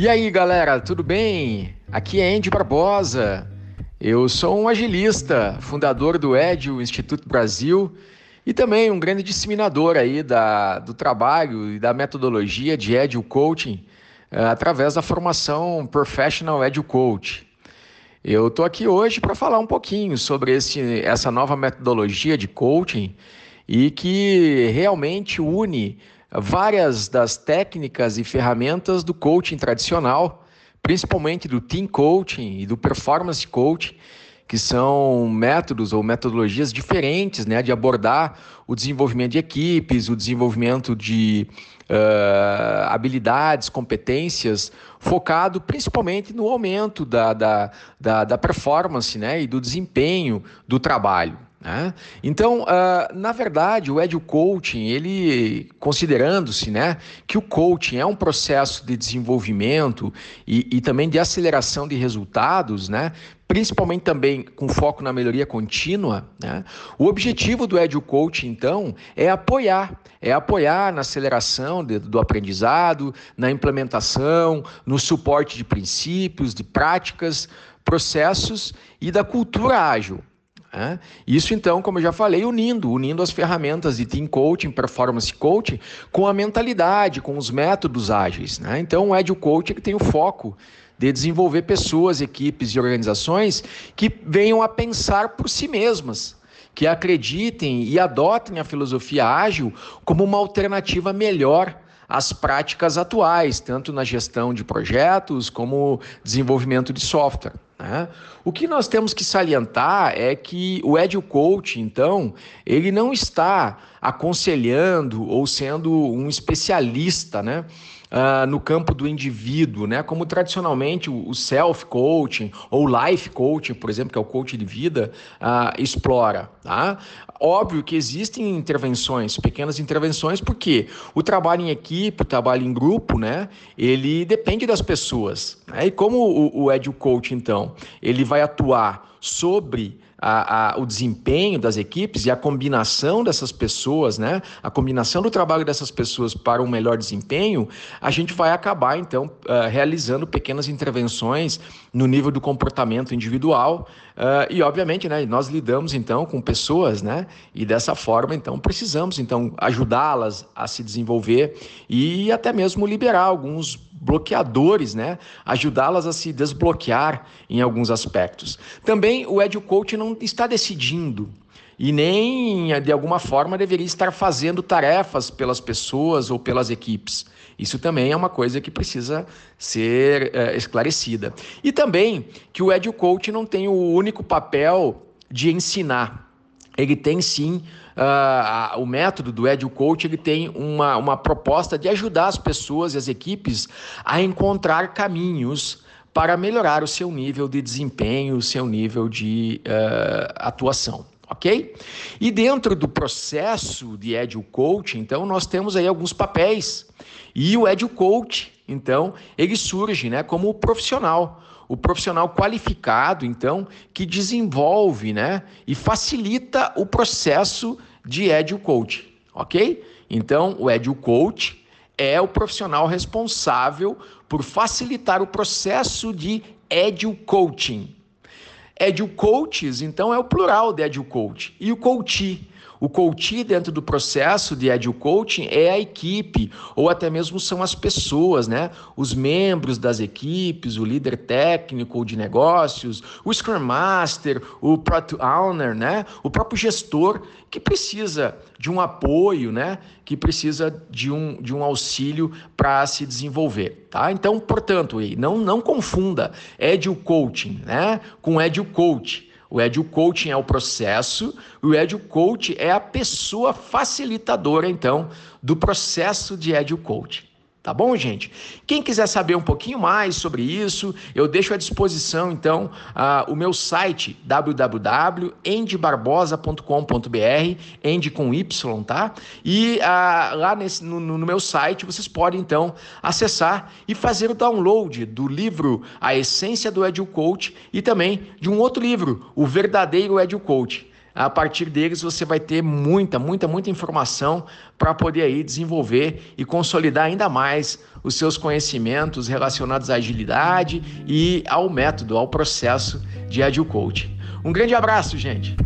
E aí, galera, tudo bem? Aqui é Andy Barbosa. Eu sou um agilista, fundador do Edio Instituto Brasil e também um grande disseminador aí da, do trabalho e da metodologia de Edio Coaching uh, através da formação Professional Edio Coach. Eu estou aqui hoje para falar um pouquinho sobre esse, essa nova metodologia de coaching e que realmente une várias das técnicas e ferramentas do coaching tradicional, principalmente do team coaching e do performance coaching, que são métodos ou metodologias diferentes né, de abordar o desenvolvimento de equipes, o desenvolvimento de uh, habilidades, competências, focado principalmente no aumento da, da, da, da performance né, e do desempenho do trabalho. Né? Então, uh, na verdade, o Edu Coaching, ele considerando-se né, que o coaching é um processo de desenvolvimento e, e também de aceleração de resultados, né, principalmente também com foco na melhoria contínua, né, o objetivo do Edu Coaching, então, é apoiar, é apoiar na aceleração de, do aprendizado, na implementação, no suporte de princípios, de práticas, processos e da cultura ágil. É? Isso então, como eu já falei, unindo, unindo as ferramentas de team coaching, performance coaching, com a mentalidade, com os métodos ágeis. Né? Então, o Edu Coaching tem o foco de desenvolver pessoas, equipes e organizações que venham a pensar por si mesmas, que acreditem e adotem a filosofia ágil como uma alternativa melhor às práticas atuais, tanto na gestão de projetos como desenvolvimento de software. Né? O que nós temos que salientar é que o Edu Coach, então, ele não está aconselhando ou sendo um especialista, né? Uh, no campo do indivíduo, né? Como tradicionalmente o self-coaching ou life coaching, por exemplo, que é o coaching de vida, uh, explora. Tá? Óbvio que existem intervenções, pequenas intervenções, porque o trabalho em equipe, o trabalho em grupo, né? Ele depende das pessoas. Né? E como o, o Edu Coach, então, ele vai atuar sobre a, a, o desempenho das equipes e a combinação dessas pessoas, né? A combinação do trabalho dessas pessoas para um melhor desempenho, a gente vai acabar então uh, realizando pequenas intervenções no nível do comportamento individual uh, e obviamente, né? Nós lidamos então com pessoas, né? E dessa forma então precisamos então ajudá-las a se desenvolver e até mesmo liberar alguns bloqueadores, né? Ajudá-las a se desbloquear em alguns aspectos. Também o Edu Coach não está decidindo e nem de alguma forma deveria estar fazendo tarefas pelas pessoas ou pelas equipes. Isso também é uma coisa que precisa ser é, esclarecida. E também que o Edu Coach não tem o único papel de ensinar. Ele tem sim uh, o método do Edu Coach ele tem uma, uma proposta de ajudar as pessoas e as equipes a encontrar caminhos para melhorar o seu nível de desempenho, o seu nível de uh, atuação. Ok? E dentro do processo de Edu Coach, então, nós temos aí alguns papéis. E o Edu Coach, então, ele surge né, como profissional o profissional qualificado, então, que desenvolve né, e facilita o processo de Edu Coach, ok? Então, o Edu Coach é o profissional responsável por facilitar o processo de Edu Coaching. Edu Coaches, então, é o plural de Edu Coach. E o Coachee o coach dentro do processo de Agile Coaching é a equipe, ou até mesmo são as pessoas, né? Os membros das equipes, o líder técnico de negócios, o Scrum Master, o Product Owner, né? O próprio gestor que precisa de um apoio, né? Que precisa de um, de um auxílio para se desenvolver, tá? Então, portanto, não, não confunda Agile Coaching, né? Com Agile Coach. O Edu Coaching é o processo, o Edu Coach é a pessoa facilitadora, então, do processo de Edu Coaching. Tá bom, gente? Quem quiser saber um pouquinho mais sobre isso, eu deixo à disposição, então, uh, o meu site www.endebarbosa.com.br, end com Y, tá? E uh, lá nesse, no, no, meu site vocês podem, então, acessar e fazer o download do livro A Essência do Edu Coach e também de um outro livro, O Verdadeiro Edu Coach. A partir deles você vai ter muita, muita, muita informação para poder aí desenvolver e consolidar ainda mais os seus conhecimentos relacionados à agilidade e ao método, ao processo de Agile Coaching. Um grande abraço, gente!